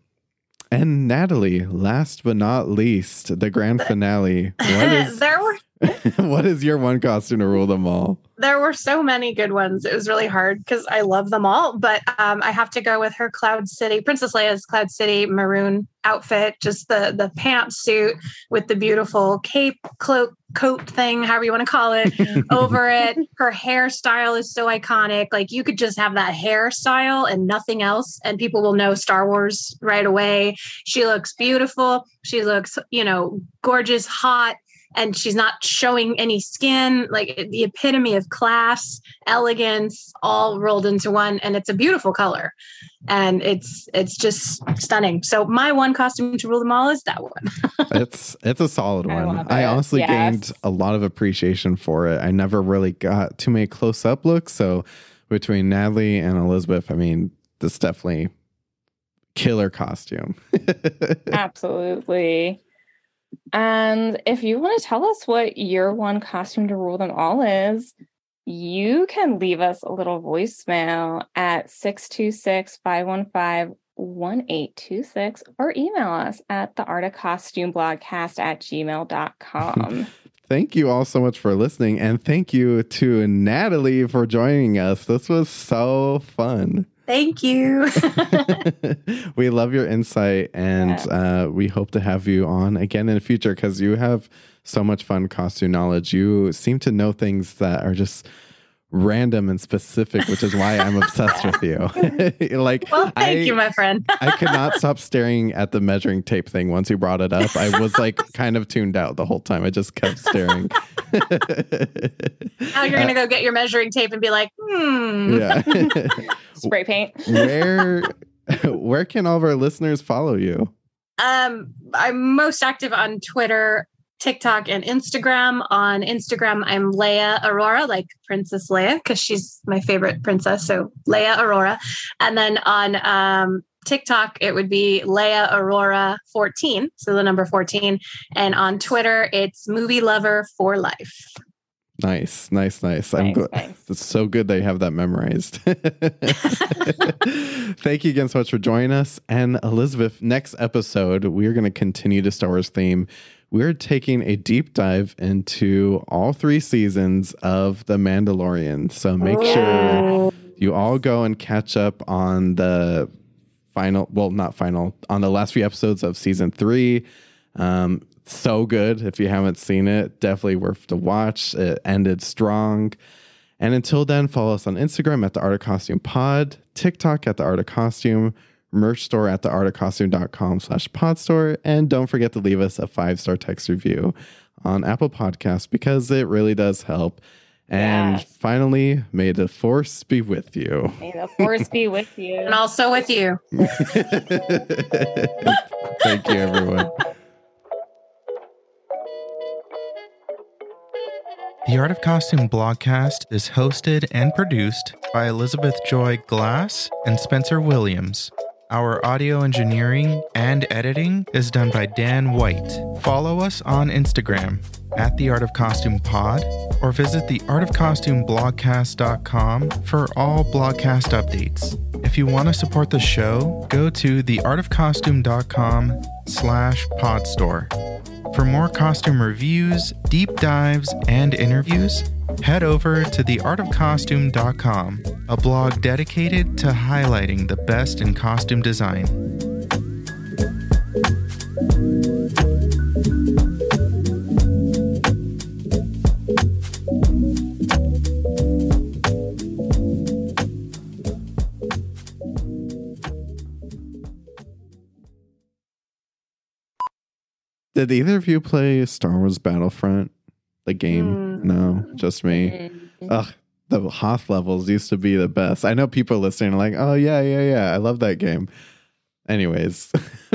and Natalie, last but not least, the grand finale. What is there were what is your one costume to rule them all? There were so many good ones. It was really hard because I love them all, but um, I have to go with her Cloud City, Princess Leia's Cloud City maroon outfit, just the the pantsuit with the beautiful cape, cloak, coat thing, however you want to call it, over it. Her hairstyle is so iconic. Like you could just have that hairstyle and nothing else, and people will know Star Wars right away. She looks beautiful. She looks, you know, gorgeous, hot and she's not showing any skin like the epitome of class elegance all rolled into one and it's a beautiful color and it's it's just stunning so my one costume to rule them all is that one it's it's a solid one. love I honestly Yes. gained a lot of appreciation for it. I never really got too many close up looks. So between Natalie and Elizabeth, I mean, this definitely killer costume. Absolutely. And if you want to tell us what your one costume to rule them all is, you can leave us a little voicemail at 626 515 1826 or email us at the art of costume blogcast at gmail.com. thank you all so much for listening. And thank you to Natalie for joining us. This was so fun. Thank you we love your insight and Yeah. uh, we hope to have you on again in the future because you have so much fun costume knowledge. You seem to know things that are just random and specific, which is why I'm obsessed with you. like, well thank I, you my friend I could not stop staring at the measuring tape thing once you brought it up. I was like kind of tuned out the whole time. I just kept staring. now you're gonna go get your measuring tape and be like hmm yeah. Spray paint. where where can all of our listeners follow you? Um, I'm most active on Twitter, TikTok, and Instagram. On Instagram, I'm Leia Aurora, like Princess Leia, because she's my favorite princess. So Leia Aurora. And then on um, TikTok, it would be Leia Aurora 14. So the number 14. And on Twitter, it's Movie Lover for Life. Nice, nice, nice. I'm Nice, glad. nice. It's so good that you have that memorized. Thank you again so much for joining us. And Elizabeth, next episode, we're going to continue the Star Wars theme. We're taking a deep dive into all three seasons of The Mandalorian. So make sure you all go and catch up on the final, well, not final, on the last few episodes of season three. Um, so good. If you haven't seen it, definitely worth to watch. It ended strong. And until then, follow us on Instagram at the Art of Costume Pod, TikTok at the Art of Costume, merch store at the artofcostume.com slash pod store. And don't forget to leave us a five star text review on Apple Podcasts because it really does help. And Yes. finally, may the force be with you. May the force be with you. And also with you. Thank you, everyone. The Art of Costume blogcast is hosted and produced by Elizabeth Joy Glass and Spencer Williams. Our audio engineering and editing is done by Dan White. Follow us on Instagram at the Art of Costume Pod or visit the artofcostumeblogcast.com for all blogcast updates. If you want to support the show, go to theartofcostume.com slash podstore. For more costume reviews, deep dives, and interviews, head over to theartofcostume.com, a blog dedicated to highlighting the best in costume design. Did either of you play Star Wars Battlefront? The game? Mm. No, just me. Ugh, the Hoth levels used to be the best. I know people listening are like, oh, yeah, yeah, yeah. I love that game. Anyways.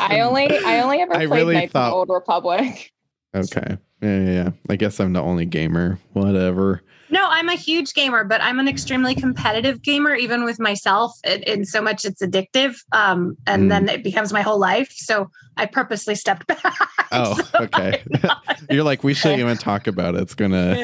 I only I only ever I played really Knights of the Old Republic. Okay. Yeah, yeah, yeah. I guess I'm the only gamer. Whatever. No, I'm a huge gamer, but I'm an extremely competitive gamer, even with myself. In, in so much it's addictive, um, and Mm. then it becomes my whole life. So I purposely stepped back. Oh, So okay. You're like, we shouldn't even talk about it. It's gonna.